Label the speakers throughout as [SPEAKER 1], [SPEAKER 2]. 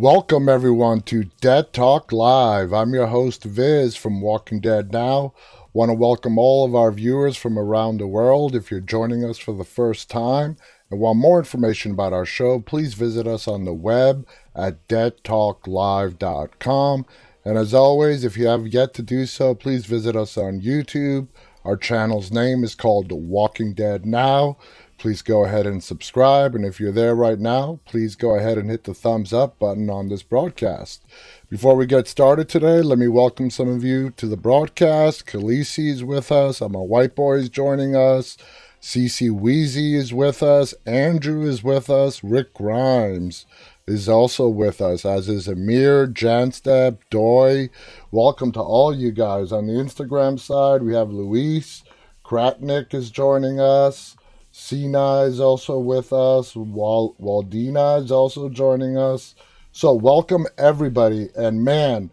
[SPEAKER 1] Welcome everyone to Dead Talk Live. I'm your host Viz from Walking Dead Now. Want to welcome all of our viewers from around the world. If you're joining us for the first time and want more information about our show, please visit us on the web at deadtalklive.com. And as always, if you have yet to do so, please visit us on YouTube. Our channel's name is called Walking Dead Now please go ahead and subscribe. And if you're there right now, please go ahead and hit the thumbs up button on this broadcast. Before we get started today, let me welcome some of you to the broadcast. Khaleesi is with us. I'm a white boy is joining us. CC Wheezy is with us. Andrew is with us. Rick Grimes is also with us, as is Amir, Janstep, Doy. Welcome to all you guys. On the Instagram side, we have Luis. Kratnik is joining us. Sina is also with us. Wal- Waldina is also joining us. So, welcome everybody. And man,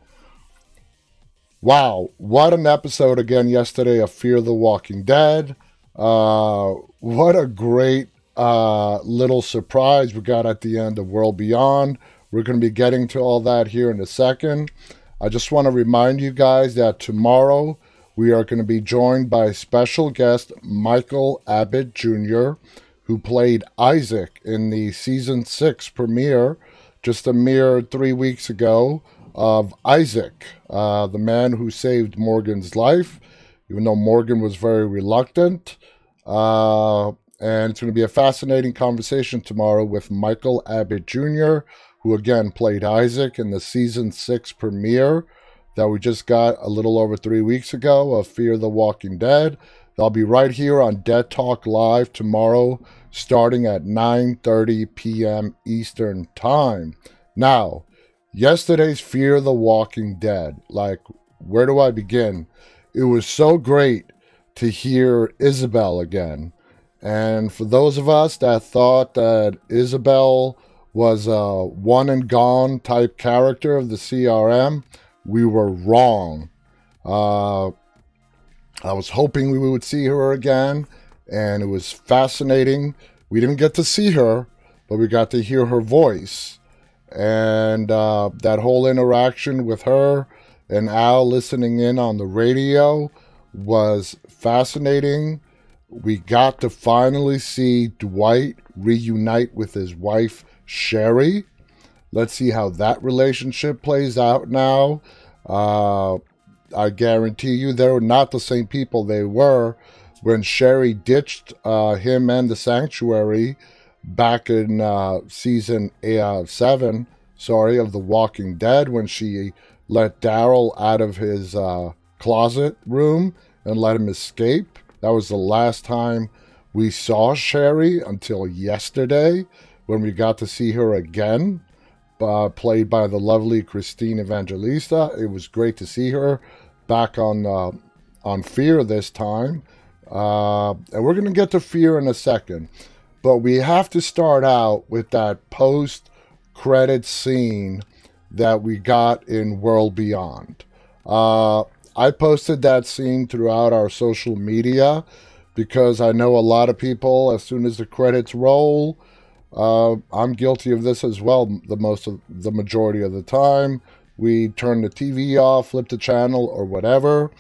[SPEAKER 1] wow, what an episode again yesterday of Fear the Walking Dead. Uh, what a great uh, little surprise we got at the end of World Beyond. We're going to be getting to all that here in a second. I just want to remind you guys that tomorrow we are going to be joined by special guest Michael Abbott Jr., who played Isaac in the season six premiere just a mere three weeks ago of Isaac, uh, the man who saved Morgan's life, even though Morgan was very reluctant. Uh, and it's going to be a fascinating conversation tomorrow with Michael Abbott Jr., who again played Isaac in the season six premiere that we just got a little over three weeks ago of Fear the Walking Dead. They'll be right here on Dead Talk Live tomorrow, starting at 9:30 p.m. Eastern Time. Now, yesterday's Fear the Walking Dead. Like, where do I begin? It was so great to hear Isabel again. And for those of us that thought that Isabel was a one and gone type character of the CRM, we were wrong. Uh, I was hoping we would see her again, and it was fascinating. We didn't get to see her, but we got to hear her voice. And uh, that whole interaction with her and Al listening in on the radio was fascinating. We got to finally see Dwight reunite with his wife, Sherry. Let's see how that relationship plays out now. Uh, I guarantee you they're not the same people they were when Sherry ditched uh, him and the sanctuary back in uh, season uh, seven, sorry, of The Walking Dead when she let Daryl out of his uh, closet room and let him escape. That was the last time we saw Sherry until yesterday when we got to see her again uh, played by the lovely Christine Evangelista. It was great to see her back on uh, on Fear this time, uh, and we're to get to Fear in a second. But we have to start out with that post credit scene that we got in World Beyond. Uh, I posted that scene throughout our social media because I know a lot of people, as soon as the credits roll, uh, I'm guilty of this as well. The most of the majority of the time, we turn the TV off, flip the channel, or whatever.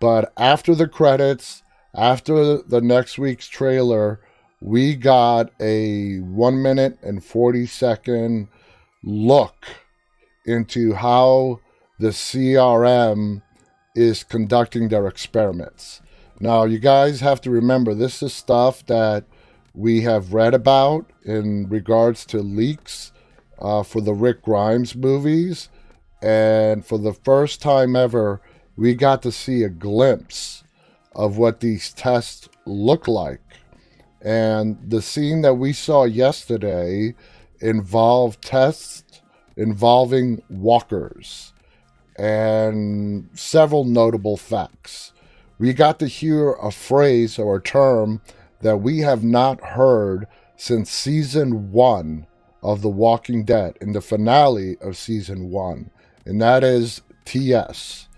[SPEAKER 1] But after the credits, after the next week's trailer, we got a one minute and 40 second look into how the CRM is conducting their experiments. Now, you guys have to remember this is stuff that we have read about in regards to leaks uh, for the Rick Grimes movies. And for the first time ever, we got to see a glimpse of what these tests look like. And the scene that we saw yesterday involved tests involving walkers and several notable facts. We got to hear a phrase or a term that we have not heard since season one of The Walking Dead, in the finale of season one, and that is TS,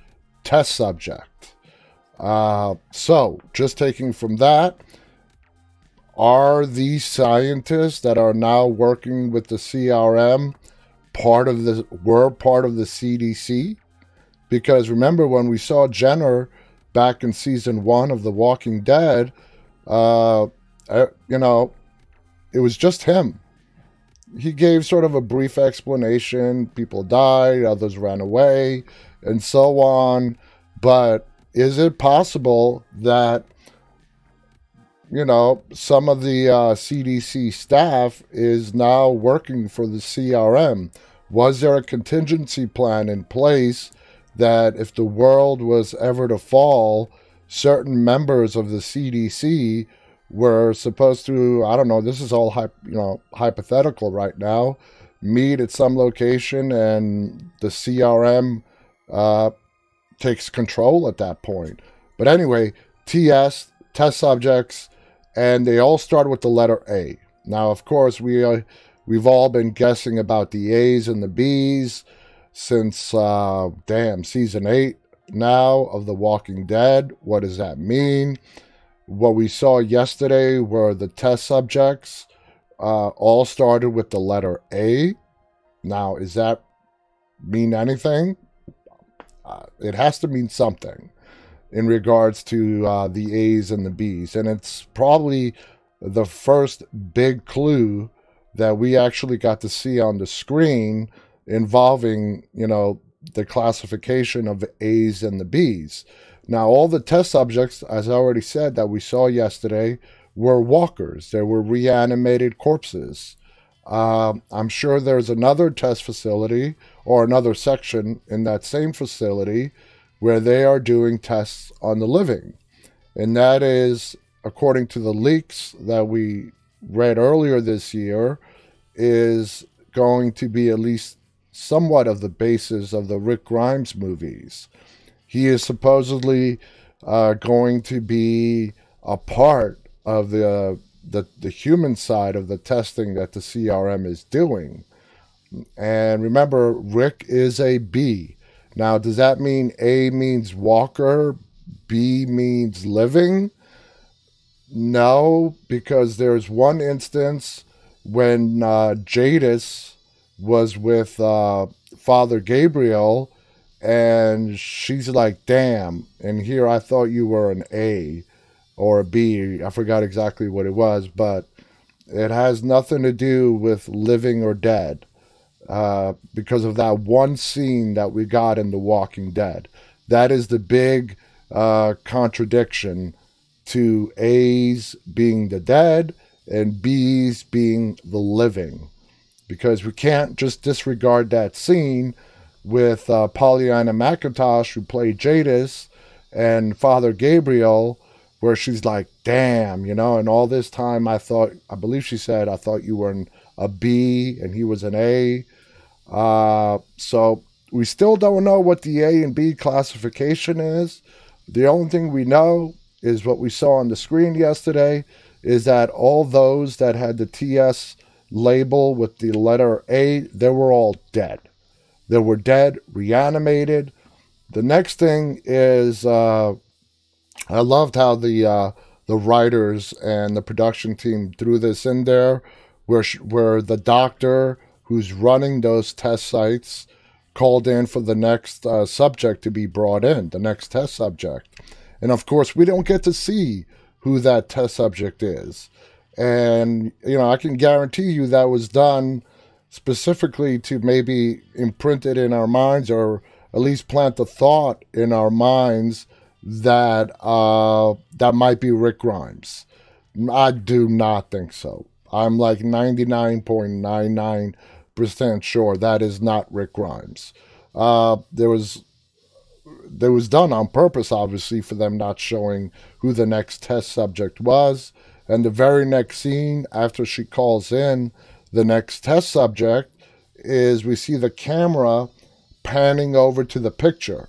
[SPEAKER 1] test subject. Uh, so, just taking from that, are these scientists that are now working with the CRM part of the were part of the CDC? Because remember when we saw Jenner back in season one of The Walking Dead, uh, uh, you know, it was just him. He gave sort of a brief explanation. People died, others ran away, and so on. But is it possible that you know, some of the uh, CDC staff is now working for the CRM. Was there a contingency plan in place that if the world was ever to fall, certain members of the CDC were supposed to, I don't know, this is all you know hypothetical right now, meet at some location and the CRM uh, takes control at that point. But anyway, TS, test subjects, and they all start with the letter A. Now, of course, we uh, we've all been guessing about the A's and the B's since uh, damn season eight now of The Walking Dead. What does that mean? What we saw yesterday were the test subjects uh, all started with the letter A. Now, is that mean anything? Uh, it has to mean something in regards to uh, the A's and the B's. And it's probably the first big clue that we actually got to see on the screen involving, you know, the classification of A's and the B's. Now, all the test subjects, as I already said, that we saw yesterday were walkers. They were reanimated corpses. Uh, I'm sure there's another test facility or another section in that same facility where they are doing tests on the living. And that is, according to the leaks that we read earlier this year, is going to be at least somewhat of the basis of the Rick Grimes movies. He is supposedly uh, going to be a part of the, the the human side of the testing that the CRM is doing. And remember, Rick is a B. Now, does that mean A means walker, B means living? No, because there's one instance when uh, Jadis was with uh, Father Gabriel, and she's like, damn. And here I thought you were an A or a B. I forgot exactly what it was, but it has nothing to do with living or dead. Uh, because of that one scene that we got in The Walking Dead. That is the big uh, contradiction to A's being the dead and B's being the living. Because we can't just disregard that scene with uh, Pollyanna McIntosh, who played Jadis, and Father Gabriel, where she's like, damn, you know, and all this time I thought, I believe she said, I thought you were an, a B and he was an A. Uh, so we still don't know what the A and B classification is. The only thing we know is what we saw on the screen yesterday is that all those that had the TS label with the letter A, they were all dead. They were dead, reanimated. The next thing is uh, I loved how the uh, the writers and the production team threw this in there, where where the doctor who's running those test sites called in for the next uh, subject to be brought in, the next test subject. And of course, we don't get to see who that test subject is. And, you know, I can guarantee you that was done specifically to maybe imprint it in our minds or at least plant the thought in our minds that uh, that might be Rick Grimes. I do not think so. I'm like 99.99 percent sure that is not Rick Grimes. Uh, there was there was done on purpose, obviously, for them not showing who the next test subject was. And the very next scene after she calls in the next test subject is we see the camera panning over to the picture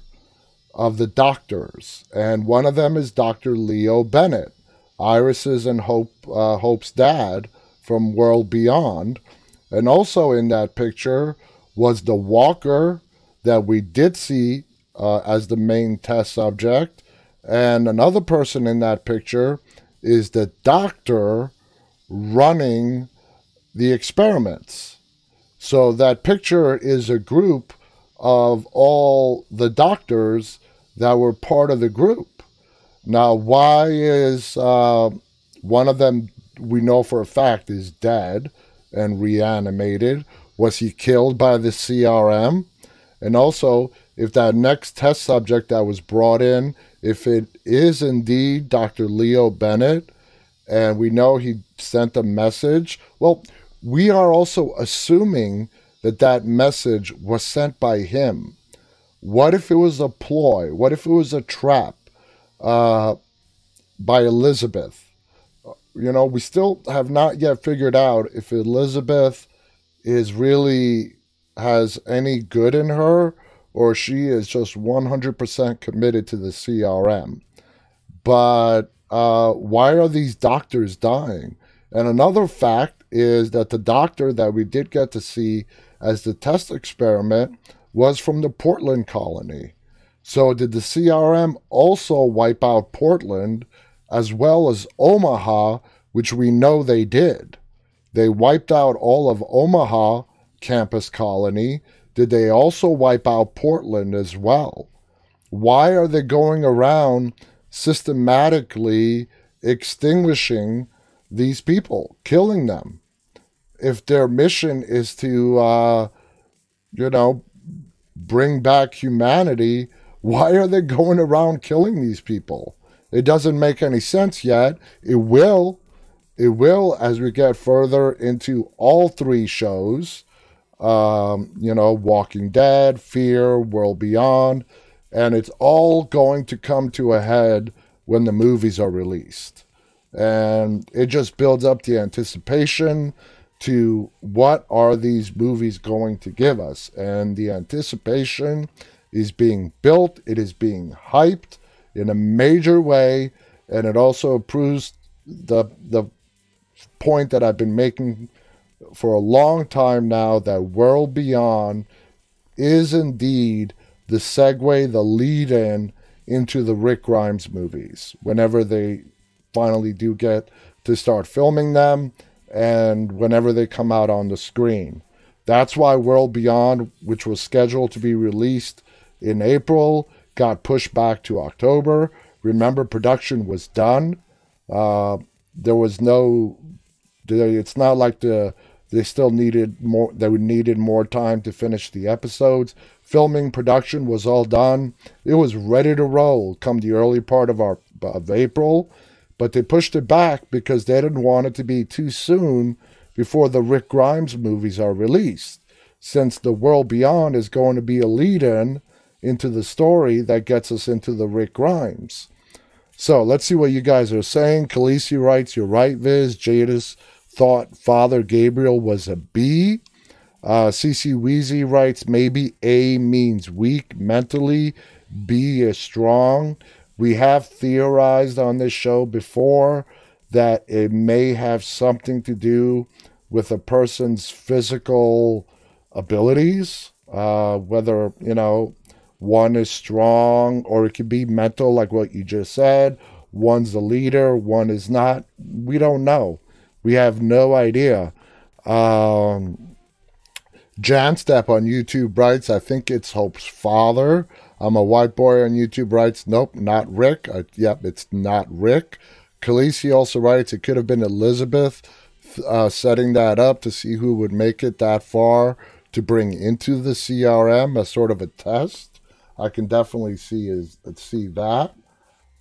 [SPEAKER 1] of the doctors, and one of them is Dr. Leo Bennett, Iris's and Hope uh, Hope's dad from World Beyond, and also in that picture was the walker that we did see uh, as the main test subject. And another person in that picture is the doctor running the experiments. So that picture is a group of all the doctors that were part of the group. Now, why is uh, one of them, we know for a fact, is dead and reanimated? Was he killed by the CRM? And also, if that next test subject that was brought in, if it is indeed Dr. Leo Bennett, and we know he sent a message, well, we are also assuming that that message was sent by him. What if it was a ploy? What if it was a trap uh, by Elizabeth? You know, we still have not yet figured out if Elizabeth is really has any good in her or she is just 100% committed to the CRM. But uh, why are these doctors dying? And another fact is that the doctor that we did get to see as the test experiment was from the Portland colony. So, did the CRM also wipe out Portland as well as Omaha, which we know they did? They wiped out all of Omaha campus colony. Did they also wipe out Portland as well? Why are they going around systematically extinguishing these people, killing them? if their mission is to, uh, you know, bring back humanity, why are they going around killing these people? It doesn't make any sense yet. It will. It will as we get further into all three shows. Um, you know, Walking Dead, Fear, World Beyond, and it's all going to come to a head when the movies are released. And it just builds up the anticipation to what are these movies going to give us and the anticipation is being built it is being hyped in a major way and it also proves the the point that I've been making for a long time now that World Beyond is indeed the segue, the lead in into the Rick Grimes movies. Whenever they finally do get to start filming them, and whenever they come out on the screen. That's why World Beyond, which was scheduled to be released in April, got pushed back to October. Remember, production was done. Uh, there was no. It's not like the they still needed more. They needed more time to finish the episodes. Filming production was all done. It was ready to roll come the early part of our of April but they pushed it back because they didn't want it to be too soon before the Rick Grimes movies are released, since The World Beyond is going to be a lead in into the story that gets us into the Rick Grimes. So let's see what you guys are saying. Khaleesi writes, You're right, Viz. Jadis thought Father Gabriel was a B. Uh, CC Wheezy writes, Maybe A means weak mentally, B is strong. We have theorized on this show before that it may have something to do with a person's physical abilities, uh, whether, you know, one is strong or it could be mental, like what you just said. One's a leader, one is not. We don't know. We have no idea. Um, Jan Step on YouTube writes, I think it's Hope's father. I'm a white boy on YouTube writes, nope, not Rick. I, yep, it's not Rick. Khaleesi also writes, it could have been Elizabeth uh, setting that up to see who would make it that far to bring into the CRM as sort of a test. I can definitely see is see that.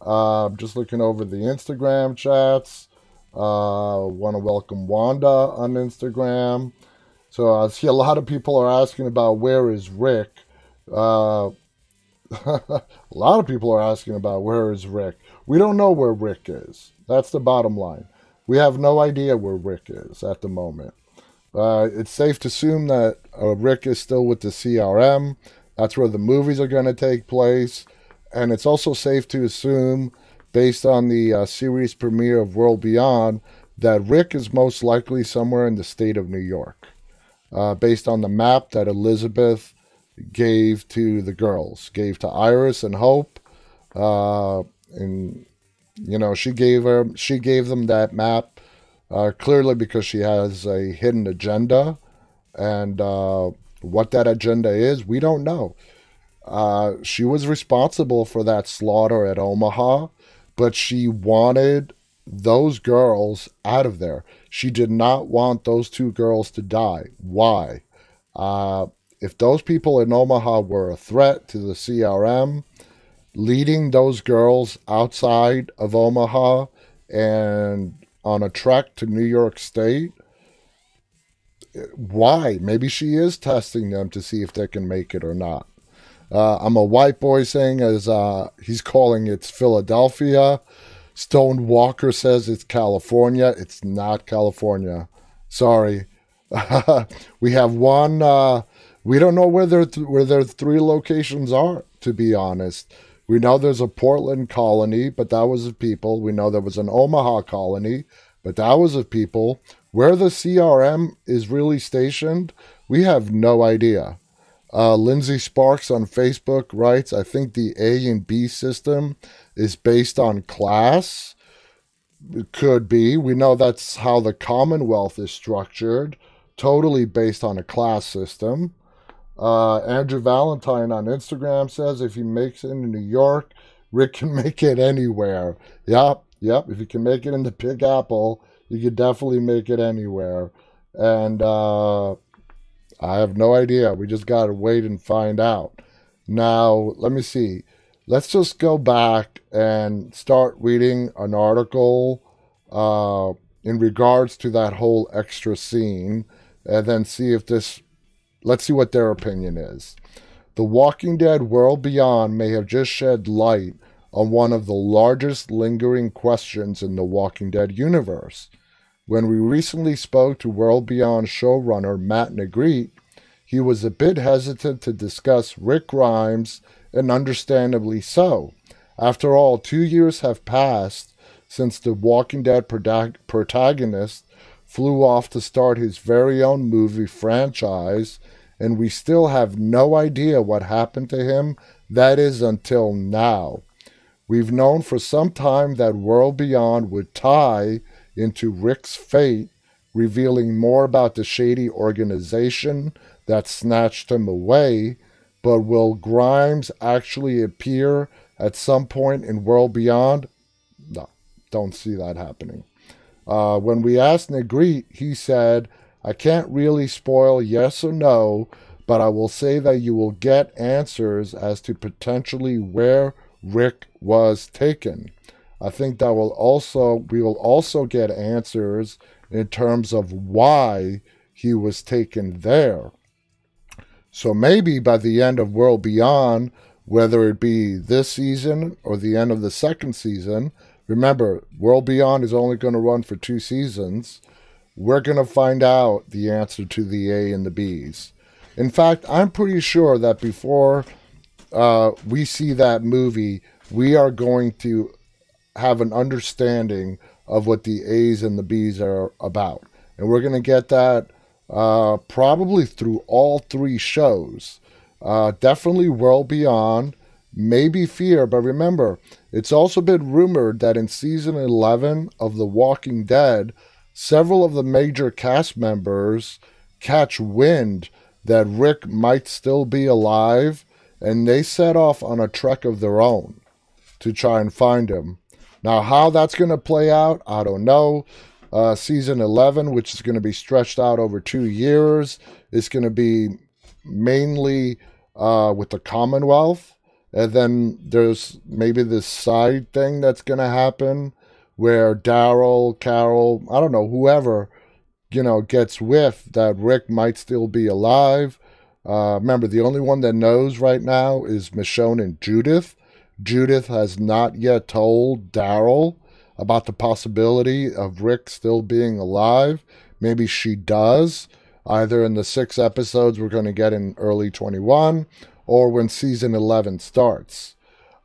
[SPEAKER 1] Uh, just looking over the Instagram chats. Uh, Want to welcome Wanda on Instagram. So I see a lot of people are asking about where is Rick. Uh, a lot of people are asking about where is Rick. We don't know where Rick is. That's the bottom line. We have no idea where Rick is at the moment. Uh, it's safe to assume that uh, Rick is still with the CRM. That's where the movies are going to take place. And it's also safe to assume, based on the uh, series premiere of World Beyond, that Rick is most likely somewhere in the state of New York. Uh, based on the map that Elizabeth gave to the girls, gave to Iris and Hope, uh, and you know she gave her she gave them that map uh, clearly because she has a hidden agenda, And uh, what that agenda is, we don't know. Uh, she was responsible for that slaughter at Omaha, but she wanted those girls out of there. She did not want those two girls to die. Why? Uh, if those people in Omaha were a threat to the CRM, leading those girls outside of Omaha and on a trek to New York State, why? Maybe she is testing them to see if they can make it or not. Uh, I'm a white boy saying as uh, he's calling it Philadelphia. Stone Walker says it's California. It's not California. Sorry. we have one. Uh, we don't know where their th- where their three locations are. To be honest, we know there's a Portland colony, but that was of people. We know there was an Omaha colony, but that was of people. Where the CRM is really stationed, we have no idea. Uh, Lindsay Sparks on Facebook writes, I think the A and B system is based on class. It could be. We know that's how the Commonwealth is structured, totally based on a class system. Uh, Andrew Valentine on Instagram says if he makes it in New York, Rick can make it anywhere. Yep, yep. If you can make it in the Big Apple, you could definitely make it anywhere. And uh, I have no idea. We just got to wait and find out. Now, let me see. Let's just go back and start reading an article uh, in regards to that whole extra scene and then see if this, let's see what their opinion is. The Walking Dead World Beyond may have just shed light on one of the largest lingering questions in the Walking Dead universe. When we recently spoke to World Beyond showrunner Matt Negrete, he was a bit hesitant to discuss Rick Grimes, and understandably so. After all, two years have passed since the Walking Dead protagonist flew off to start his very own movie franchise, and we still have no idea what happened to him. That is until now. We've known for some time that World Beyond would tie into Rick's fate, revealing more about the shady organization that snatched him away. But will Grimes actually appear at some point in World Beyond? No, don't see that happening. Uh, when we asked Negrete, he said, I can't really spoil yes or no, but I will say that you will get answers as to potentially where Rick was taken. I think that will also we will also get answers in terms of why he was taken there. So maybe by the end of World Beyond, whether it be this season or the end of the second season, remember, World Beyond is only going to run for two seasons. We're going to find out the answer to the A and the B's. In fact, I'm pretty sure that before uh, we see that movie, we are going to have an understanding of what the A's and the B's are about. And we're going to get that uh, probably through all three shows. Uh, definitely World Beyond, maybe Fear, but remember, it's also been rumored that in season 11 of The Walking Dead, several of the major cast members catch wind that Rick might still be alive, and they set off on a trek of their own to try and find him. Now, how that's going to play out, I don't know. Uh, season 11, which is going to be stretched out over two years, is going to be mainly uh, with the Commonwealth. And then there's maybe this side thing that's going to happen where Daryl, Carol, I don't know, whoever, you know, gets with that Rick might still be alive. Uh, remember, the only one that knows right now is Michonne and Judith. Judith has not yet told Daryl about the possibility of Rick still being alive. Maybe she does, either in the six episodes we're going to get in early 21 or when season 11 starts.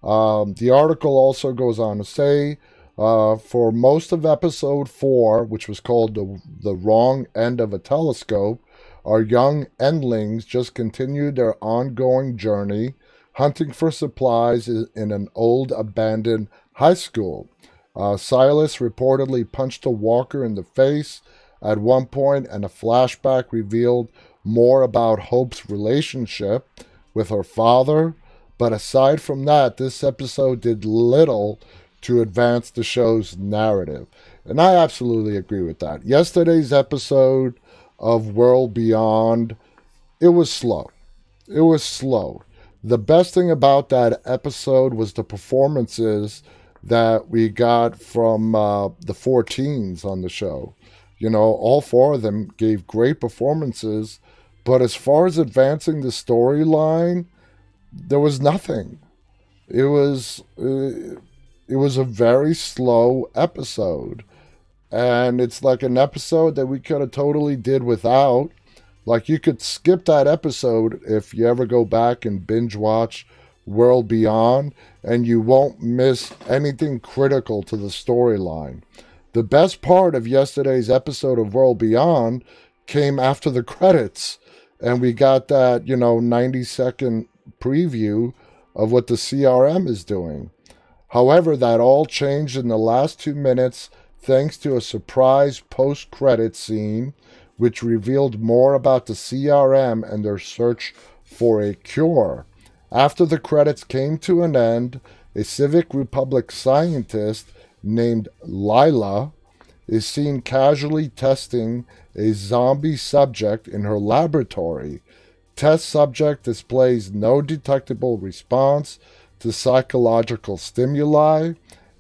[SPEAKER 1] Um, the article also goes on to say uh, for most of episode 4, which was called the, the Wrong End of a Telescope, our young endlings just continued their ongoing journey hunting for supplies in an old abandoned high school. Uh, Silas reportedly punched a walker in the face at one point, and a flashback revealed more about Hope's relationship with her father. But aside from that, this episode did little to advance the show's narrative. And I absolutely agree with that. Yesterday's episode of World Beyond, it was slow. It was slow. The best thing about that episode was the performances that we got from uh, the four teens on the show. You know, all four of them gave great performances, but as far as advancing the storyline, there was nothing. It was uh, it was a very slow episode, and it's like an episode that we could have totally did without. Like you could skip that episode if you ever go back and binge watch World Beyond, and you won't miss anything critical to the storyline. The best part of yesterday's episode of World Beyond came after the credits, and we got that, you know, 90 second preview of what the CRM is doing. However, that all changed in the last two minutes thanks to a surprise post credit scene which revealed more about the CRM and their search for a cure. After the credits came to an end, a Civic Republic scientist named Lila is seen casually testing a zombie subject in her laboratory. Test subject displays no detectable response to psychological stimuli,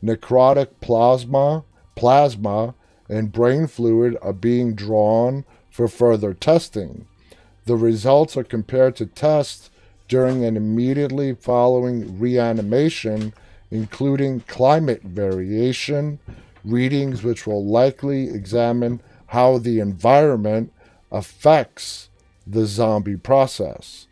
[SPEAKER 1] necrotic plasma, plasma, and brain fluid are being drawn for further testing. The results are compared to tests during and immediately following reanimation, including climate variation, readings which will likely examine how the environment affects the zombie process.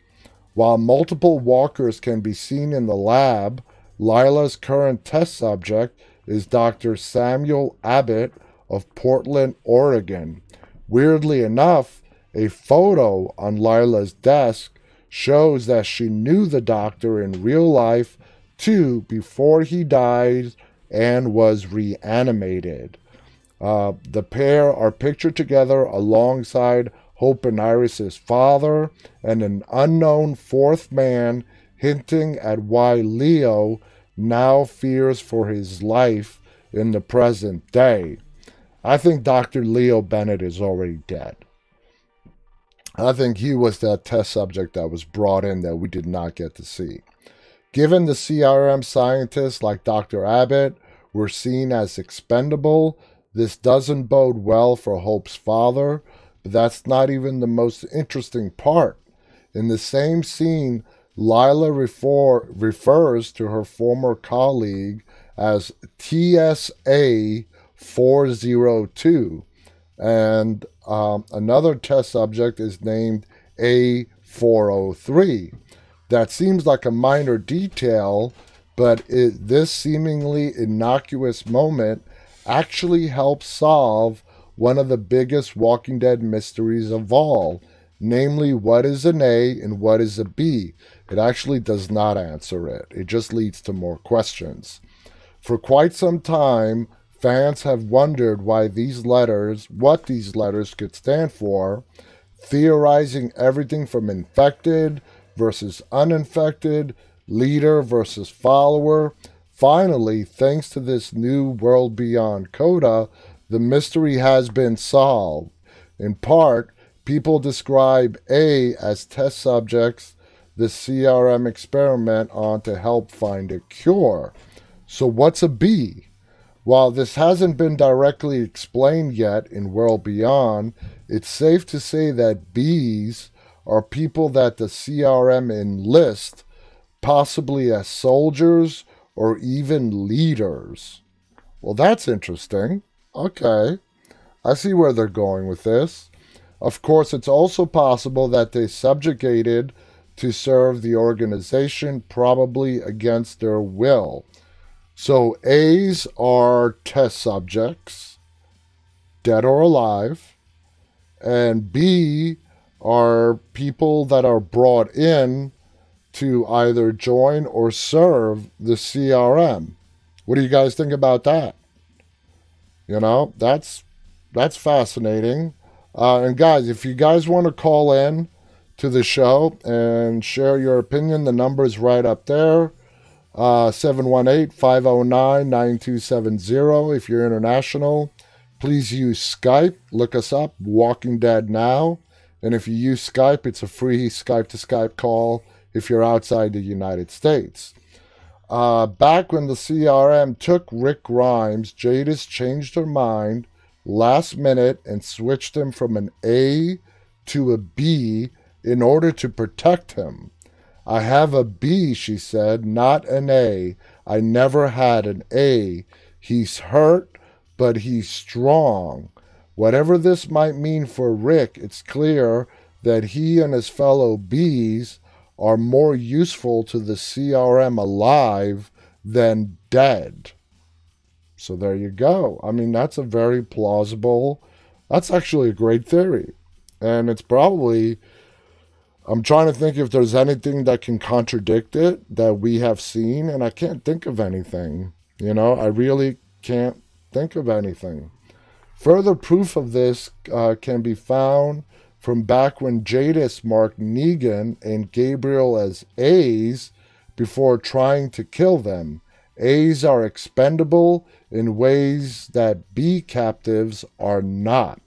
[SPEAKER 1] While multiple walkers can be seen in the lab, Lila's current test subject is Dr. Samuel Abbott of Portland, Oregon. Weirdly enough, a photo on Lila's desk shows that she knew the doctor in real life too before he died and was reanimated. Uh, the pair are pictured together alongside Hope and Iris's father and an unknown fourth man, hinting at why Leo now fears for his life in the present day. I think Dr. Leo Bennett is already dead. I think he was that test subject that was brought in that we did not get to see. Given the CRM scientists like Dr. Abbott were seen as expendable, this doesn't bode well for Hope's father, but that's not even the most interesting part. In the same scene, Lila refer, refers to her former colleague as TSA 402, and um, another test subject is named A403. That seems like a minor detail, but it, this seemingly innocuous moment actually helps solve one of the biggest Walking Dead mysteries of all namely, what is an A and what is a B? It actually does not answer it, it just leads to more questions. For quite some time, fans have wondered why these letters, what these letters could stand for, theorizing everything from infected versus uninfected, leader versus follower. Finally, thanks to this new World Beyond coda, the mystery has been solved. In part, people describe A as test subjects the CRM experiment on to help find a cure. So, what's a B? While this hasn't been directly explained yet in World Beyond, it's safe to say that bees are people that the CRM enlist, possibly as soldiers or even leaders. Well, that's interesting. Okay. I see where they're going with this. Of course, it's also possible that they subjugated to serve the organization, probably against their will. So A's are test subjects, dead or alive, and B are people that are brought in to either join or serve the CRM. What do you guys think about that? You know, that's that's fascinating. Uh, and guys, if you guys want to call in to the show and share your opinion, the number is right up there. Uh, 718-509-9270 if you're international. Please use Skype. Look us up, Walking Dead Now. And if you use Skype, it's a free Skype to Skype call if you're outside the United States. Uh, back when the CRM took Rick Grimes, Jadis changed her mind last minute and switched him from an A to a B in order to protect him. I have a B, she said, not an A. I never had an A. He's hurt, but he's strong. Whatever this might mean for Rick, it's clear that he and his fellow Bs are more useful to the CRM alive than dead. So there you go. I mean, that's a very plausible, that's actually a great theory. And it's probably, I'm trying to think if there's anything that can contradict it that we have seen, and I can't think of anything. You know, I really can't think of anything. Further proof of this uh, can be found from back when Jadis marked Negan and Gabriel as A's before trying to kill them. A's are expendable in ways that B captives are not.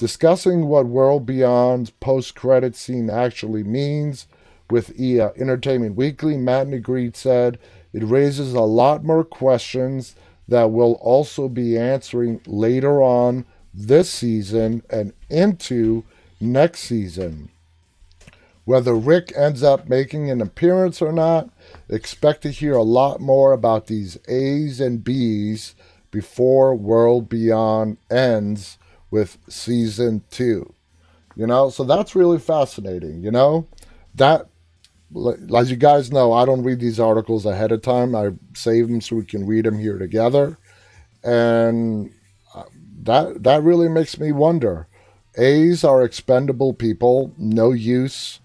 [SPEAKER 1] Discussing what World Beyond's post credit scene actually means with uh, Entertainment Weekly, Matt Negrete said it raises a lot more questions that we'll also be answering later on this season and into next season. Whether Rick ends up making an appearance or not, expect to hear a lot more about these A's and B's before World Beyond ends with season two. You know, so that's really fascinating. You know, that, as you guys know, I don't read these articles ahead of time. I save them so we can read them here together. And uh, that that really makes me wonder A's are expendable people, no use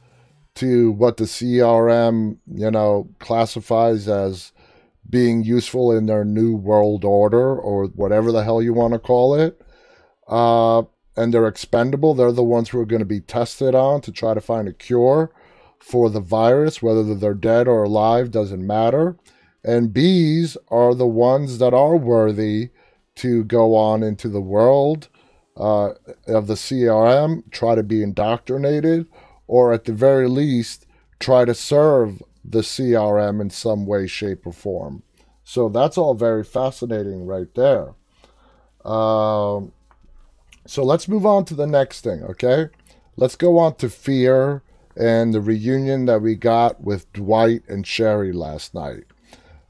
[SPEAKER 1] to what the CRM, you know, classifies as being useful in their new world order or whatever the hell you want to call it. Uh, and they're expendable. They're the ones who are going to be tested on to try to find a cure for the virus, whether they're dead or alive, doesn't matter. And bees are the ones that are worthy to go on into the world uh, of the CRM, try to be indoctrinated, or at the very least, try to serve the CRM in some way, shape, or form. So that's all very fascinating right there. Um, so let's move on to the next thing, okay? Let's go on to Fear and the reunion that we got with Dwight and Sherry last night.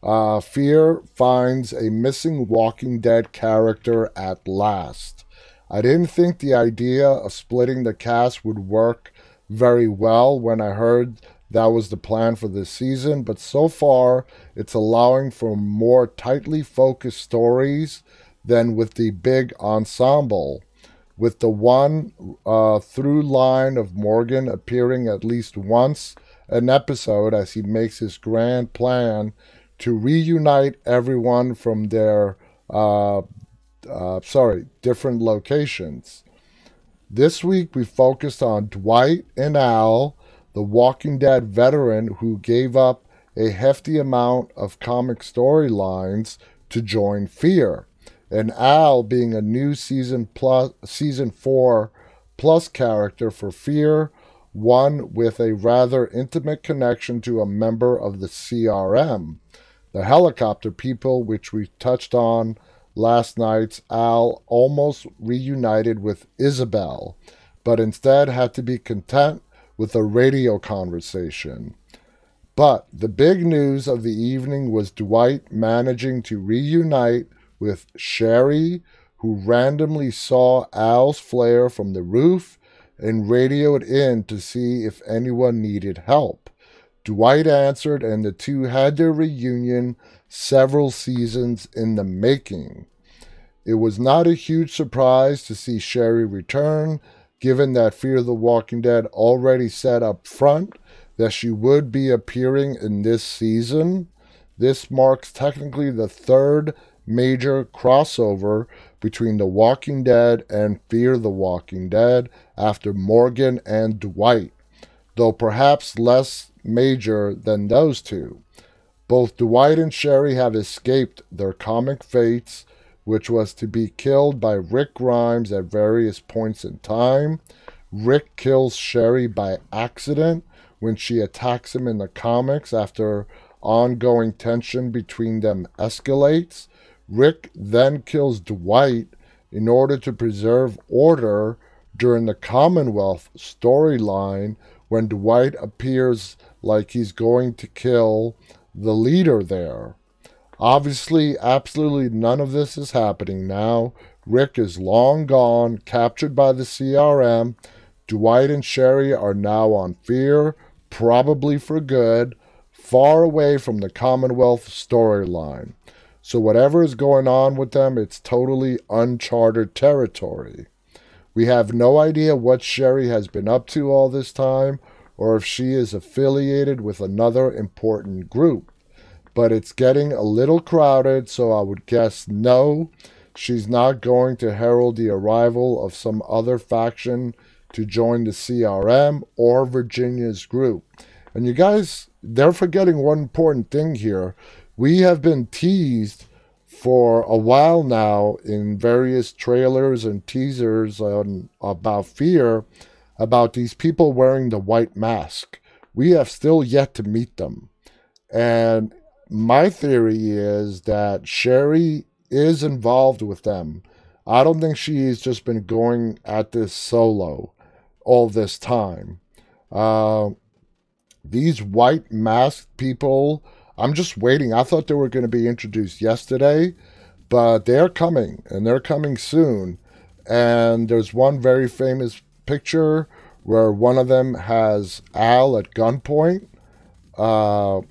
[SPEAKER 1] Uh, Fear finds a missing Walking Dead character at last. I didn't think the idea of splitting the cast would work very well when I heard that was the plan for this season, but so far it's allowing for more tightly focused stories than with the big ensemble. With the one uh, through line of Morgan appearing at least once an episode as he makes his grand plan to reunite everyone from their uh, uh, sorry, different locations. This week we focused on Dwight and Al, the Walking Dead veteran who gave up a hefty amount of comic storylines to join Fear, and Al being a new season plus season 4 plus character for Fear, one with a rather intimate connection to a member of the CRM, the helicopter people which we touched on last night's Al almost reunited with Isabel, but instead had to be content with a radio conversation. But the big news of the evening was Dwight managing to reunite with Sherry, who randomly saw Al's flare from the roof and radioed in to see if anyone needed help. Dwight answered, and the two had their reunion several seasons in the making. It was not a huge surprise to see Sherry return, given that Fear the Walking Dead already said up front that she would be appearing in this season. This marks technically the third major crossover between The Walking Dead and Fear the Walking Dead after Morgan and Dwight, though perhaps less major than those two. Both Dwight and Sherry have escaped their comic fates, which was to be killed by Rick Grimes at various points in time. Rick kills Sherry by accident when she attacks him in the comics after ongoing tension between them escalates. Rick then kills Dwight in order to preserve order during the Commonwealth storyline when Dwight appears like he's going to kill the leader there. Obviously, absolutely none of this is happening now. Rick is long gone, captured by the CRM. Dwight and Sherry are now on fear, probably for good, far away from the Commonwealth storyline. So, whatever is going on with them, it's totally uncharted territory. We have no idea what Sherry has been up to all this time or if she is affiliated with another important group. But it's getting a little crowded, so I would guess no, she's not going to herald the arrival of some other faction to join the CRM or Virginia's group. And you guys, they're forgetting one important thing here. We have been teased for a while now in various trailers and teasers on, about fear about these people wearing the white mask. We have still yet to meet them. And my theory is that Sherry is involved with them. I don't think she's just been going at this solo all this time. Uh, these white masked people, I'm just waiting. I thought they were going to be introduced yesterday, but they're coming and they're coming soon. And there's one very famous picture where one of them has Al at gunpoint, uh,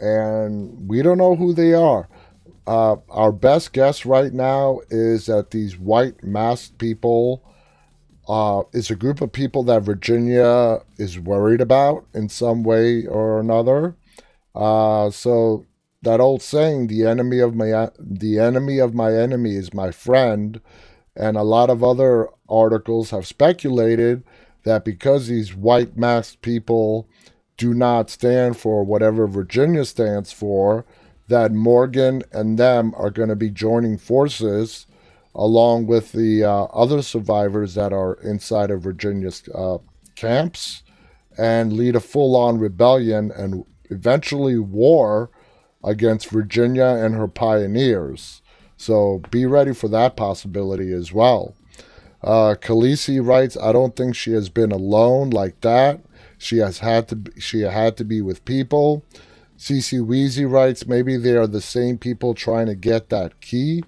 [SPEAKER 1] and we don't know who they are. Uh, our best guess right now is that these white masked people uh, is a group of people that Virginia is worried about in some way or another. Uh, so that old saying, "the enemy of my the enemy of my enemy is my friend," and a lot of other articles have speculated that because these white masked people do not stand for whatever Virginia stands for, that Morgan and them are going to be joining forces along with the uh, other survivors that are inside of Virginia's uh, camps and lead a full on rebellion and eventually war against Virginia and her pioneers. So be ready for that possibility as well. Uh, Khaleesi writes, I don't think she has been alone like that. She has had to be, she had to be with people. CC Weezy writes, maybe they are the same people trying to get that key,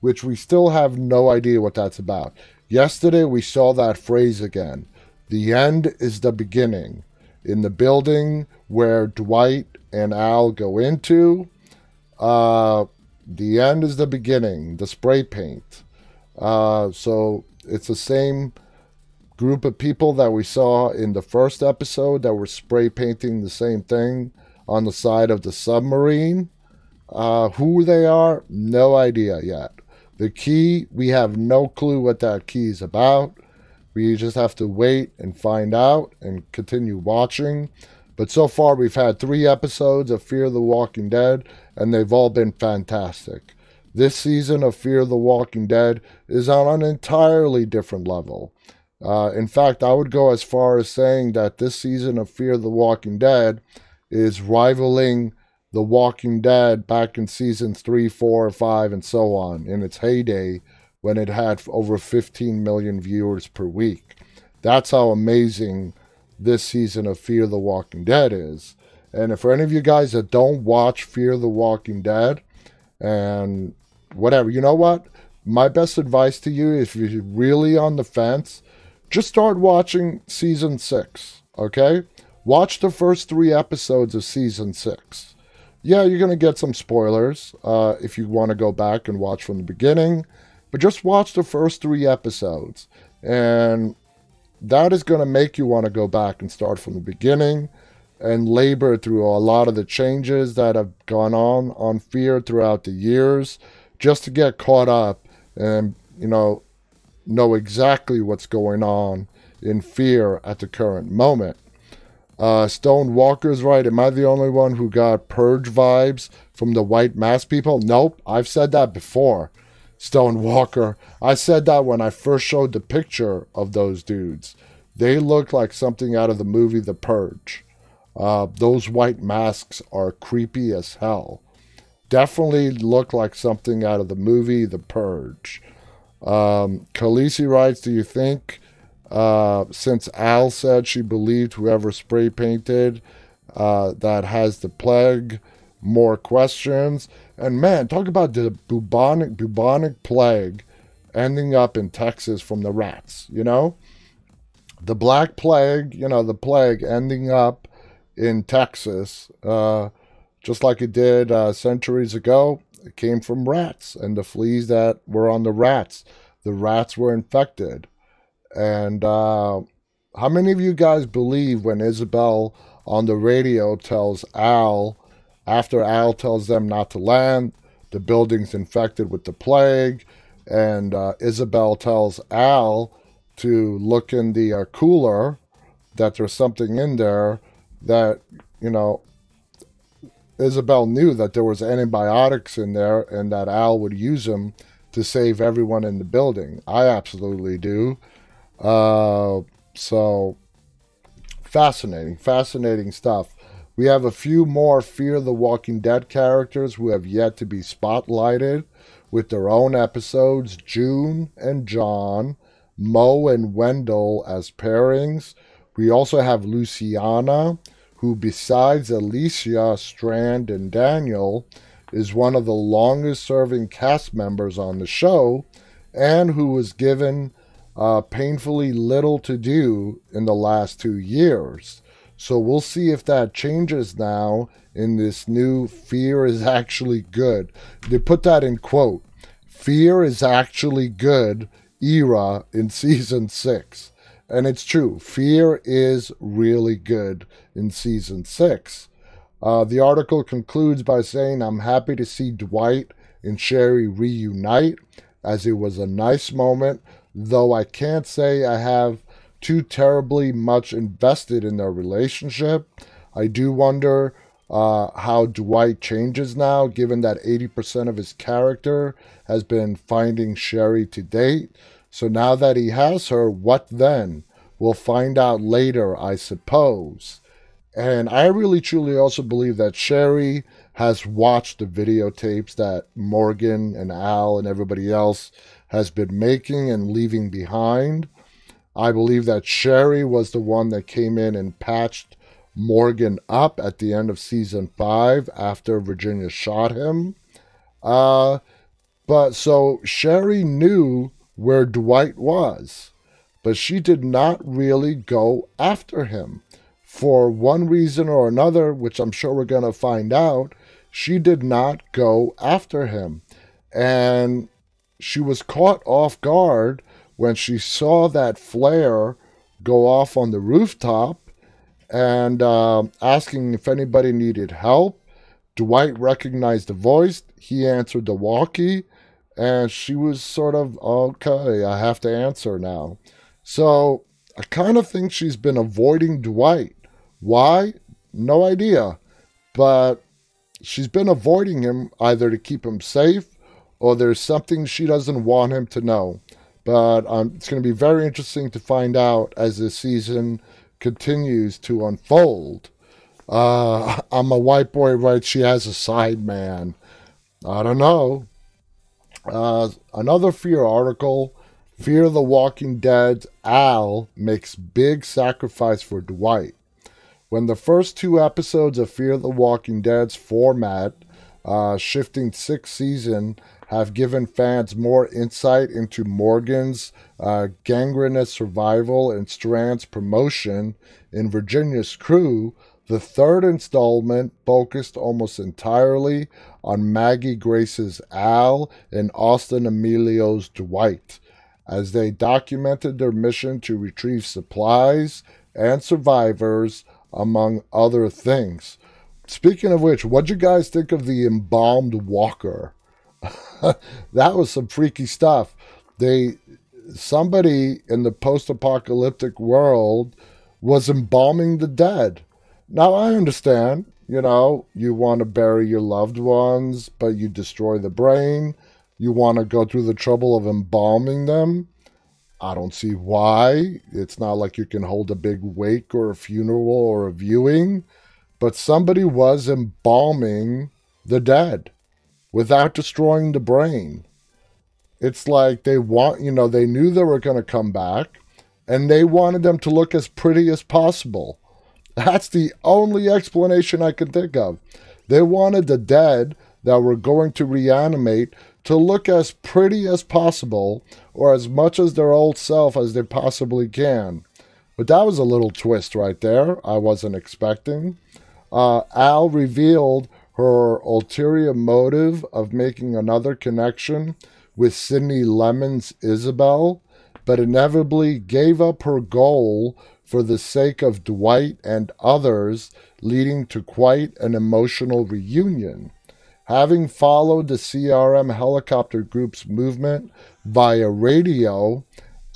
[SPEAKER 1] which we still have no idea what that's about. Yesterday we saw that phrase again. The end is the beginning. In the building where Dwight and Al go into, uh, the end is the beginning, the spray paint. Uh, so it's the same group of people that we saw in the first episode that were spray painting the same thing on the side of the submarine. Uh, who they are, no idea yet. The key, we have no clue what that key is about. We just have to wait and find out and continue watching. But so far, we've had three episodes of Fear the Walking Dead, and they've all been fantastic. This season of Fear the Walking Dead is on an entirely different level. Uh, in fact, I would go as far as saying that this season of Fear the Walking Dead is rivaling The Walking Dead back in seasons three, four, five, and so on in its heyday when it had over 15 million viewers per week. That's how amazing this season of Fear the Walking Dead is. And for any of you guys that don't watch Fear the Walking Dead and whatever. You know what? My best advice to you, if you're really on the fence, just start watching season six, okay? Watch the first three episodes of season six. Yeah, you're going to get some spoilers uh, if you want to go back and watch from the beginning, but just watch the first three episodes. And that is going to make you want to go back and start from the beginning and labor through a lot of the changes that have gone on on fear throughout the years just to get caught up and, you know, know exactly what's going on in fear at the current moment. Uh, Stone Walker's right. Am I the only one who got purge vibes from the white mask people? Nope. I've said that before. Stone Walker. I said that when I first showed the picture of those dudes. They look like something out of the movie The Purge. Uh, those white masks are creepy as hell. Definitely look like something out of the movie The Purge. Um, Khaleesi writes, Do you think, uh, since Al said she believed whoever spray painted uh, that has the plague, more questions? And man, talk about the bubonic, bubonic plague ending up in Texas from the rats, you know? The Black Plague, you know, the plague ending up in Texas, uh, just like it did uh, centuries ago. It came from rats and the fleas that were on the rats. The rats were infected. And uh, how many of you guys believe when Isabel on the radio tells Al, after Al tells them not to land, the building's infected with the plague, and uh, Isabel tells Al to look in the uh, cooler, that there's something in there that, you know, Isabel knew that there was antibiotics in there and that Al would use them to save everyone in the building. I absolutely do. Uh, so fascinating, fascinating stuff. We have a few more Fear the Walking Dead characters who have yet to be spotlighted with their own episodes June and John, Mo and Wendell as pairings. We also have Luciana, who, besides Alicia, Strand, and Daniel, is one of the longest serving cast members on the show and who was given uh, painfully little to do in the last two years. So we'll see if that changes now in this new Fear is Actually Good. They put that in quote Fear is Actually Good era in season six. And it's true. Fear is really good in season six. Uh, the article concludes by saying, I'm happy to see Dwight and Sherry reunite, as it was a nice moment, though I can't say I have too terribly much invested in their relationship. I do wonder uh, how Dwight changes now, given that 80% of his character has been finding Sherry to date. So now that he has her, what then? We'll find out later, I suppose. And I really truly also believe that Sherry has watched the videotapes that Morgan and Al and everybody else has been making and leaving behind. I believe that Sherry was the one that came in and patched Morgan up at the end of season five after Virginia shot him. Uh, but so Sherry knew where Dwight was, but she did not really go after him. For one reason or another, which I'm sure we're going to find out, she did not go after him. And she was caught off guard when she saw that flare go off on the rooftop and uh, asking if anybody needed help. Dwight recognized the voice. He answered the walkie and she was sort of okay i have to answer now so i kind of think she's been avoiding dwight why no idea but she's been avoiding him either to keep him safe or there's something she doesn't want him to know but um, it's going to be very interesting to find out as the season continues to unfold. Uh, i'm a white boy right? She has a side man. I don't know. Uh, another Fear article Fear the Walking Dead Al makes big sacrifice for Dwight. When the first two episodes of Fear the Walking Dead's format, uh, shifting sixth season, have given fans more insight into Morgan's uh, gangrenous survival and Strand's promotion in Virginia's crew, the third installment focused almost entirely on Maggie Grace's Al and Austin Amelio's Dwight as they documented their mission to retrieve supplies and survivors, among other things. Speaking of which, what'd you guys think of the embalmed walker? that was some freaky stuff. They somebody in the post-apocalyptic world was embalming the dead. Now I understand, you know, you want to bury your loved ones, but you destroy the brain. You want to go through the trouble of embalming them. I don't see why. It's not like you can hold a big wake or a funeral or a viewing, but somebody was embalming the dead without destroying the brain. It's like they want, you know, they knew they were going to come back and they wanted them to look as pretty as possible. That's the only explanation I can think of. They wanted the dead that were going to reanimate to look as pretty as possible or as much as their old self as they possibly can. But that was a little twist right there I wasn't expecting. Uh, Al revealed her ulterior motive of making another connection with Sydney Lemmon's Isabel, but inevitably gave up her goal for the sake of Dwight and others, leading to quite an emotional reunion. Having followed the CRM helicopter group's movement via radio,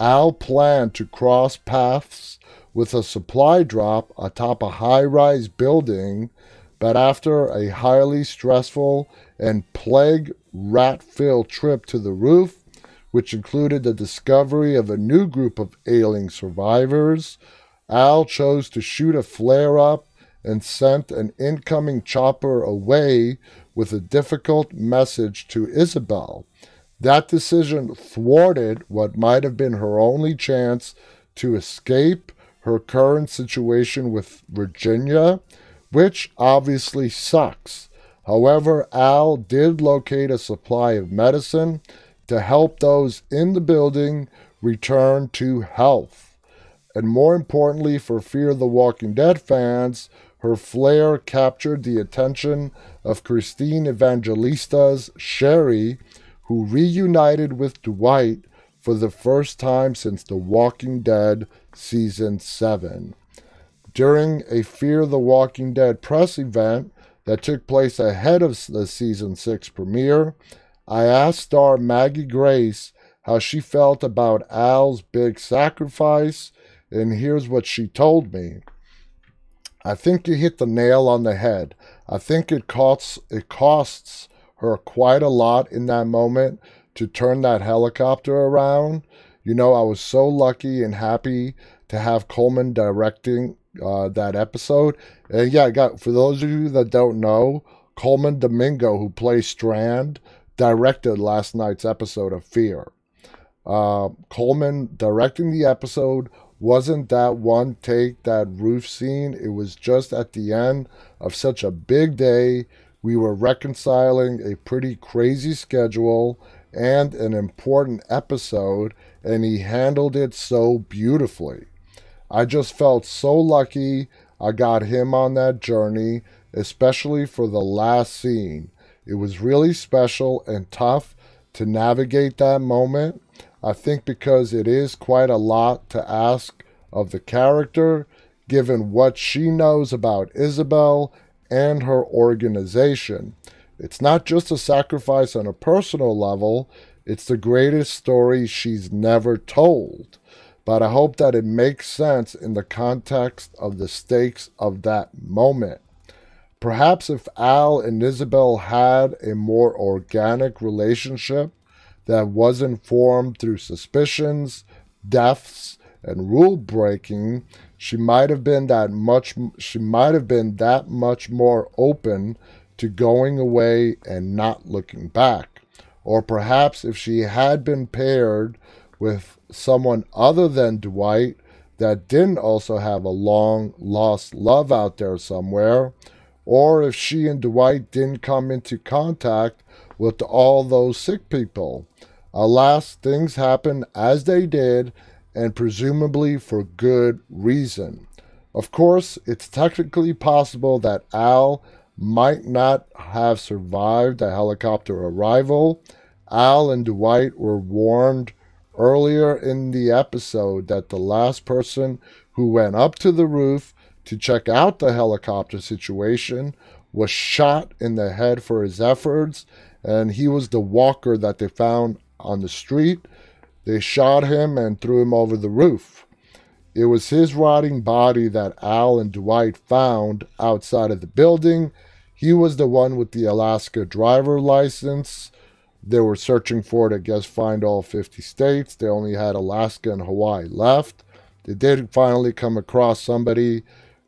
[SPEAKER 1] Al planned to cross paths with a supply drop atop a high rise building, but after a highly stressful and plague rat filled trip to the roof, which included the discovery of a new group of ailing survivors, Al chose to shoot a flare up and sent an incoming chopper away with a difficult message to Isabel. That decision thwarted what might have been her only chance to escape her current situation with Virginia, which obviously sucks. However, Al did locate a supply of medicine to help those in the building return to health. And more importantly, for Fear of the Walking Dead fans, her flare captured the attention of Christine Evangelista's Sherry, who reunited with Dwight for the first time since The Walking Dead Season 7. During a Fear the Walking Dead press event that took place ahead of the Season 6 premiere, I asked star Maggie Grace how she felt about Al's big sacrifice, and here's what she told me. I think you hit the nail on the head. I think it costs it costs her quite a lot in that moment to turn that helicopter around. You know, I was so lucky and happy to have Colman directing uh, that episode. And yeah, got for those of you that don't know, Colman Domingo, who plays Strand, directed last night's episode of Fear. Uh, Colman directing the episode wasn't that one take, that roof scene. It was just at the end of such a big day. We were reconciling a pretty crazy schedule and an important episode, and he handled it so beautifully. I just felt so lucky I got him on that journey, especially for the last scene. It was really special and tough to navigate that moment I think because it is quite a lot to ask of the character, given what she knows about Isabel and her organization. It's not just a sacrifice on a personal level, it's the greatest story she's never told. But I hope that it makes sense in the context of the stakes of that moment. Perhaps if Al and Isabel had a more organic relationship, that wasn't formed through suspicions, deaths, and rule breaking, she might have been that much she might have been that much more open to going away and not looking back. Or perhaps if she had been paired with someone other than Dwight that didn't also have a long lost love out there somewhere, or if she and Dwight didn't come into contact with all those sick people. Alas, things happen as they did, and presumably for good reason. Of course, it's technically possible that Al might not have survived the helicopter arrival. Al and Dwight were warned earlier in the episode that the last person who went up to the roof to check out the helicopter situation was shot in the head for his efforts and he was the walker that they found on the street. They shot him and threw him over the roof. It was his rotting body that Al and Dwight found outside of the building. He was the one with the Alaska driver license. They were searching for it, I guess, find all 50 states. They only had Alaska and Hawaii left. They did finally come across somebody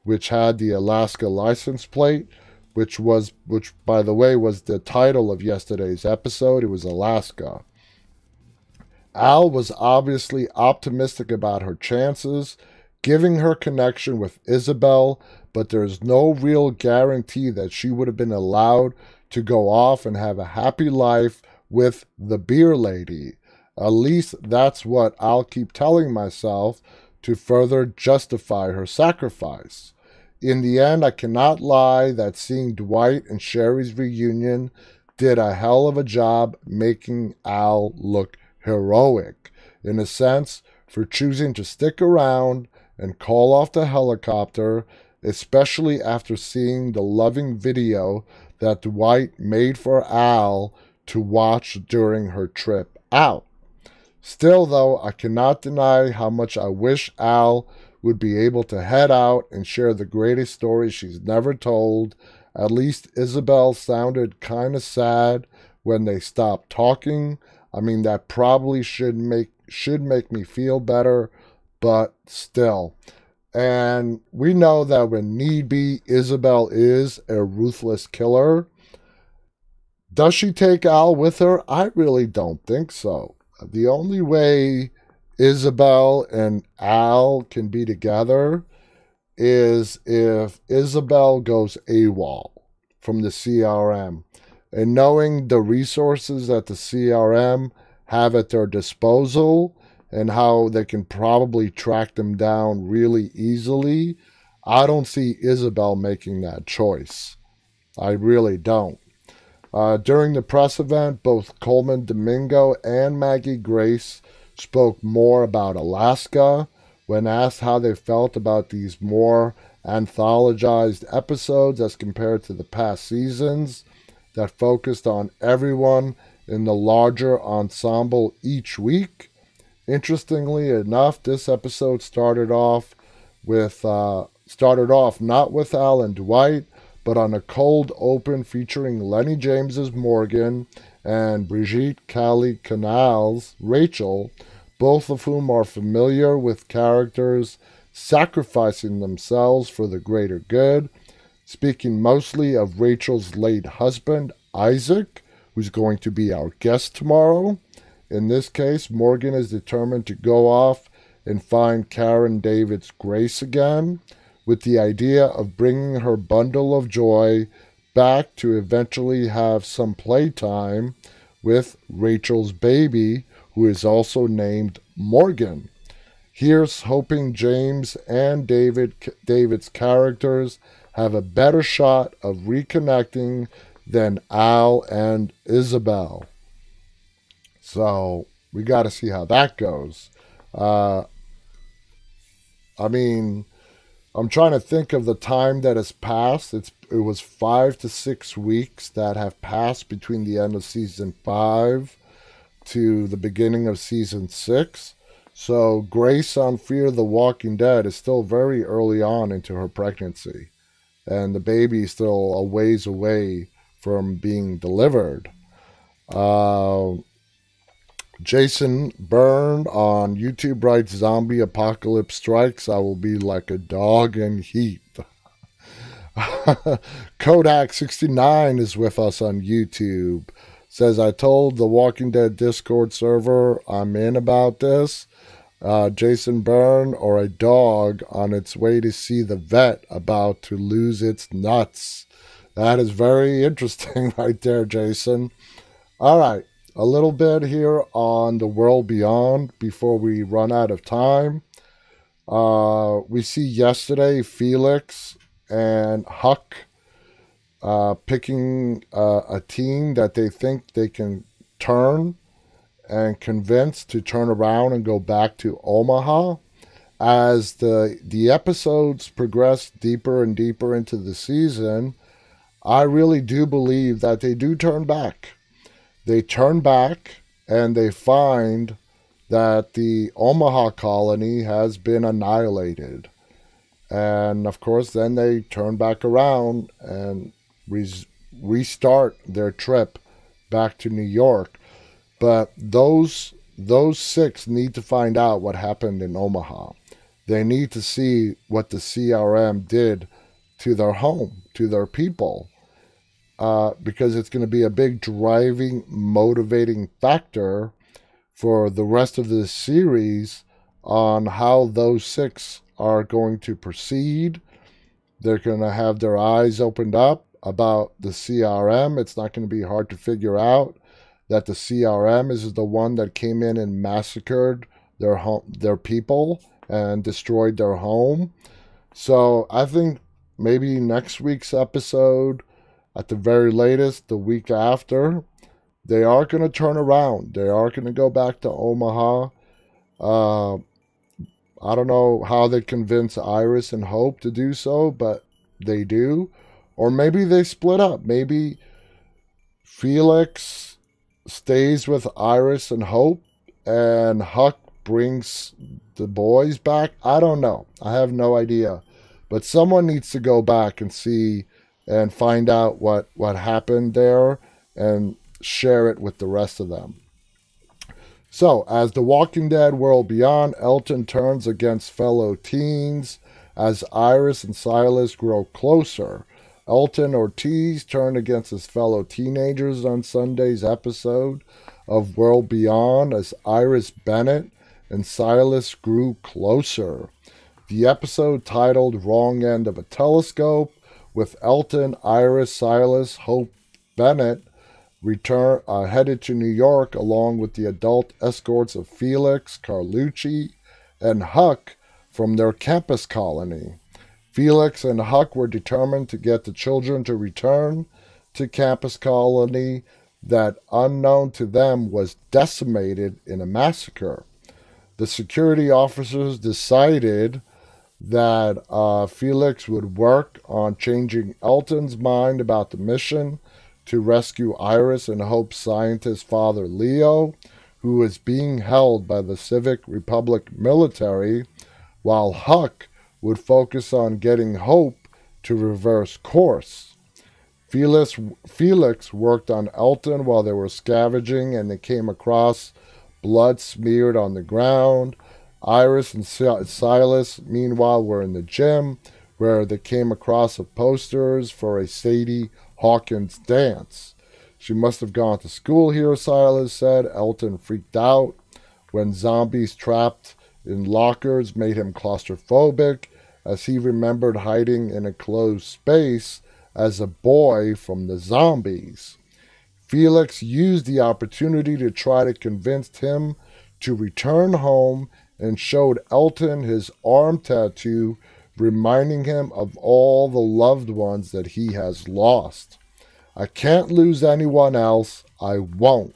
[SPEAKER 1] which had the Alaska license plate, which was, which by the way, was the title of yesterday's episode. It was Alaska. Al was obviously optimistic about her chances, giving her connection with Isabel, but there's no real guarantee that she would have been allowed to go off and have a happy life with the beer lady. At least that's what I'll keep telling myself to further justify her sacrifice. In the end, I cannot lie that seeing Dwight and Sherry's reunion did a hell of a job making Al look heroic, in a sense, for choosing to stick around and call off the helicopter, especially after seeing the loving video that Dwight made for Al to watch during her trip out. Still, though, I cannot deny how much I wish Al would be able to head out and share the greatest story she's never told. At least Isabel sounded kind of sad when they stopped talking, I mean, that probably should make should make me feel better, but still. And we know that when need be, Isabel is a ruthless killer. Does she take Al with her? I really don't think so. The only way Isabel and Al can be together is if Isabel goes AWOL from the CRM and knowing the resources that the CRM have at their disposal and how they can probably track them down really easily, I don't see Isabel making that choice. I really don't. Uh, during the press event, both Colman Domingo and Maggie Grace spoke more about Alaska. When asked how they felt about these more anthologized episodes as compared to the past seasons, that focused on everyone in the larger ensemble each week. Interestingly enough, this episode started off with uh, started off not with Al and Dwight, but on a cold open featuring Lenny James's Morgan and Brigitte Kali Canales Rachel, both of whom are familiar with characters sacrificing themselves for the greater good speaking mostly of Rachel's late husband, Isaac, who's going to be our guest tomorrow. In this case, Morgan is determined to go off and find Karen David's grace again, with the idea of bringing her bundle of joy back to eventually have some playtime with Rachel's baby, who is also named Morgan. Here's hoping James and David David's characters have a better shot of reconnecting than Al and Isabel. So we got to see how that goes. Uh, I mean, I'm trying to think of the time that has passed. It's it was five to six weeks that have passed between the end of season five to the beginning of season six. So Grace on Fear the Walking Dead is still very early on into her pregnancy and the baby is still a ways away from being delivered. Uh, Jason Byrne on YouTube writes Zombie apocalypse strikes. I will be like a dog in heat. Kodak69 is with us on YouTube. Says, I told the Walking Dead Discord server I'm in about this uh, Jason Byrne or a dog on its way to see the vet about to lose its nuts. That is very interesting, right there, Jason. All right, a little bit here on the world beyond before we run out of time. Uh, we see yesterday Felix and Huck uh, picking uh, a team that they think they can turn and convince to turn around and go back to Omaha. As the the episodes progress deeper and deeper into the season, I really do believe that they do turn back. They turn back and they find that the Omaha colony has been annihilated. And of course, then they turn back around and re- restart their trip back to New York. But those those six need to find out what happened in Omaha. They need to see what the CRM did to their home, to their people, uh, because it's going to be a big driving, motivating factor for the rest of the series on how those six are going to proceed. They're going to have their eyes opened up about the CRM. It's not going to be hard to figure out that the CRM is the one that came in and massacred their home, their people and destroyed their home. So I think maybe next week's episode, at the very latest, the week after, they are going to turn around. They are going to go back to Omaha. Uh, I don't know how they convince Iris and Hope to do so, but they do. Or maybe they split up. Maybe Felix stays with Iris and Hope, and Huck brings the boys back. I don't know. I have no idea. But someone needs to go back and see and find out what, what happened there and share it with the rest of them. So, as The Walking Dead World Beyond, Elton turns against fellow teens as Iris and Silas grow closer. Elton Ortiz turned against his fellow teenagers on Sunday's episode of World Beyond as Iris Bennett and Silas grew closer. The episode titled Wrong End of a Telescope with Elton, Iris, Silas, Hope, Bennett return uh, headed to New York along with the adult escorts of Felix, Carlucci, and Huck from their campus colony. Felix and Huck were determined to get the children to return to campus colony that unknown to them was decimated in a massacre. The security officers decided that uh, Felix would work on changing Elton's mind about the mission to rescue Iris and Hope's scientist father Leo, who is being held by the Civic Republic military, while Huck would focus on getting Hope to reverse course. Felix, Felix worked on Elton while they were scavenging and they came across blood smeared on the ground. Iris and Silas, meanwhile, were in the gym where they came across a posters for a Sadie Hawkins dance. She must have gone to school here, Silas said. Elton freaked out when zombies trapped in lockers made him claustrophobic as he remembered hiding in a closed space as a boy from the zombies. Felix used the opportunity to try to convince him to return home and showed Elton his arm tattoo reminding him of all the loved ones that he has lost. I can't lose anyone else. I won't.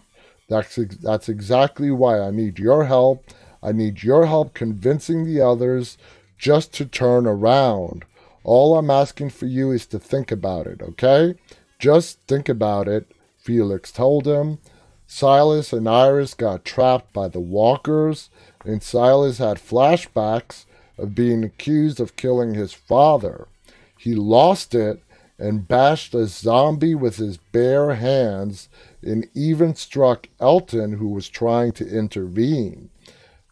[SPEAKER 1] That's, that's exactly why I need your help. I need your help convincing the others just to turn around. All I'm asking for you is to think about it, okay? Just think about it, Felix told him. Silas and Iris got trapped by the walkers, and Silas had flashbacks of being accused of killing his father. He lost it and bashed a zombie with his bare hands and even struck Elton, who was trying to intervene.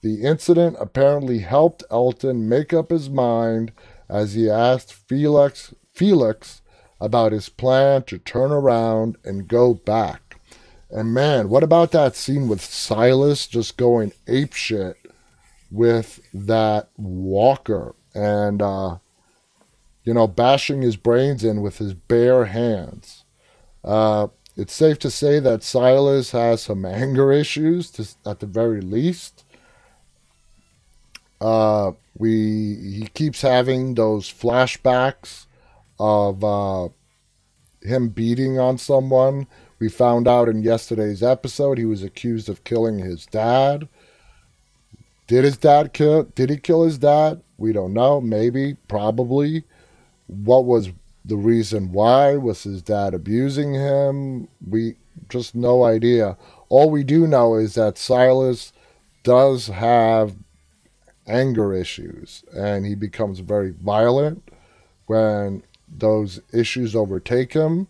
[SPEAKER 1] The incident apparently helped Elton make up his mind as he asked Felix, Felix about his plan to turn around and go back. And man, what about that scene with Silas just going apeshit with that walker and uh, you know bashing his brains in with his bare hands. Uh, it's safe to say that Silas has some anger issues, to, at the very least. Uh, we he keeps having those flashbacks of uh, him beating on someone. We found out in yesterday's episode he was accused of killing his dad. Did his dad kill? Did he kill his dad? We don't know. Maybe, probably. What was the reason why? Was his dad abusing him? We just no idea. All we do know is that Silas does have anger issues and he becomes very violent when those issues overtake him.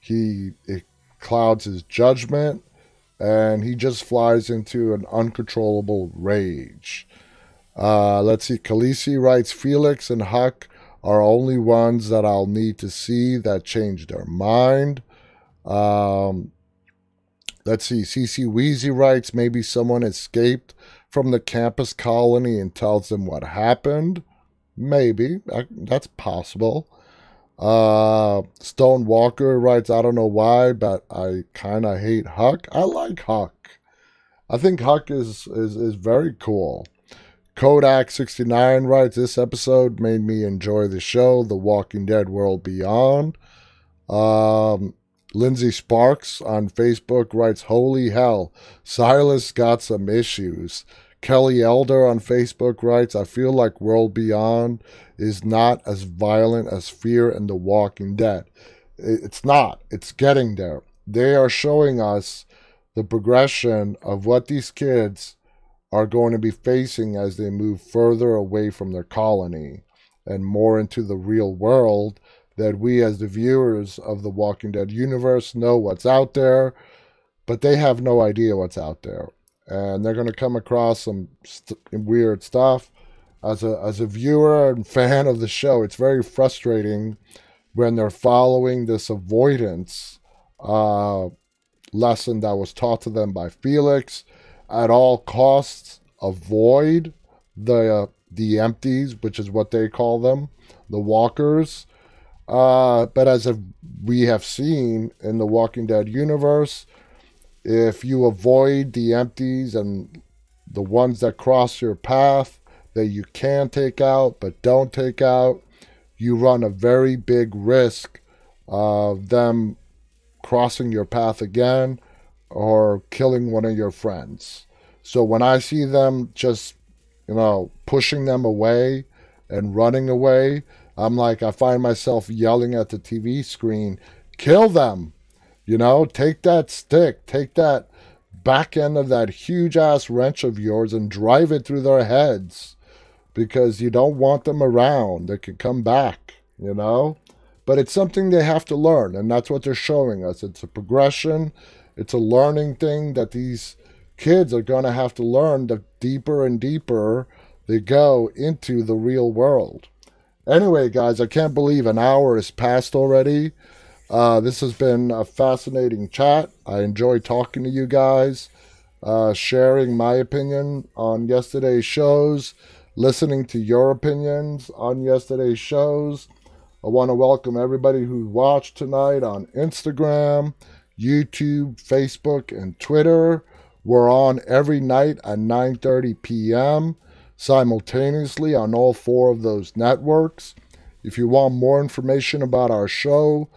[SPEAKER 1] He it clouds his judgment and he just flies into an uncontrollable rage. Uh, let's see. Khaleesi writes Felix and Huck are only ones that I'll need to see that change their mind. Um, let's see. CC Weezy writes maybe someone escaped from the campus colony and tells them what happened. Maybe. That's possible. Uh, Stone Walker writes, I don't know why, but I kind of hate Huck. I like Huck. I think Huck is, is, is very cool. Kodak69 writes, This episode made me enjoy the show, The Walking Dead World Beyond. Um, Lindsay Sparks on Facebook writes, Holy hell, Silas got some issues. Kelly Elder on Facebook writes, I feel like World Beyond is not as violent as Fear and The Walking Dead. It's not. It's getting there. They are showing us the progression of what these kids are going to be facing as they move further away from their colony and more into the real world that we as the viewers of the Walking Dead universe know what's out there, but they have no idea what's out there and they're going to come across some st- weird stuff. As a as a viewer and fan of the show, it's very frustrating when they're following this avoidance uh, lesson that was taught to them by Felix. At all costs, avoid the uh, the empties, which is what they call them, the walkers. Uh, but as we have seen in the Walking Dead universe, if you avoid the empties and the ones that cross your path that you can take out but don't take out, you run a very big risk of them crossing your path again or killing one of your friends. So when I see them just, you know, pushing them away and running away, I'm like, I find myself yelling at the TV screen, kill them, you know, take that stick, take that back end of that huge ass wrench of yours and drive it through their heads because you don't want them around. They can come back, you know? But it's something they have to learn, and that's what they're showing us. It's a progression, it's a learning thing that these kids are going to have to learn the deeper and deeper they go into the real world. Anyway, guys, I can't believe an hour has passed already. Uh, this has been a fascinating chat. I enjoy talking to you guys, uh, sharing my opinion on yesterday's shows, listening to your opinions on yesterday's shows. I want to welcome everybody who watched tonight on Instagram, YouTube, Facebook, and Twitter. We're on every night at 9:30 p.m. simultaneously on all four of those networks. If you want more information about our show,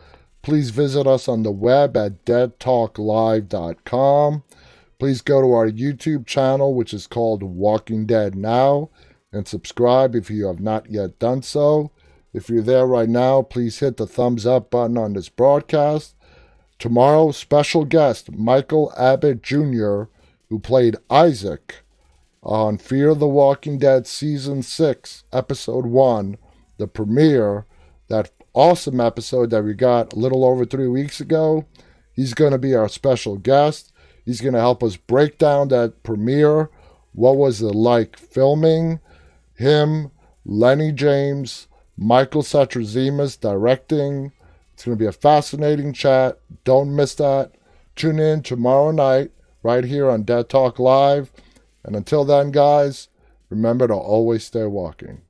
[SPEAKER 1] Please visit us on the web at deadtalklive.com. Please go to our YouTube channel, which is called Walking Dead Now, and subscribe if you have not yet done so. If you're there right now, please hit the thumbs up button on this broadcast. Tomorrow, special guest Michael Abbott Jr., who played Isaac on Fear the Walking Dead Season 6, Episode 1, the premiere that awesome episode that we got a little over three weeks ago. He's going to be our special guest. He's going to help us break down that premiere. What was it like filming? Him, Lenny James, Michael Satrazemis directing. It's going to be a fascinating chat. Don't miss that. Tune in tomorrow night right here on Dead Talk Live. And until then, guys, remember to always stay walking.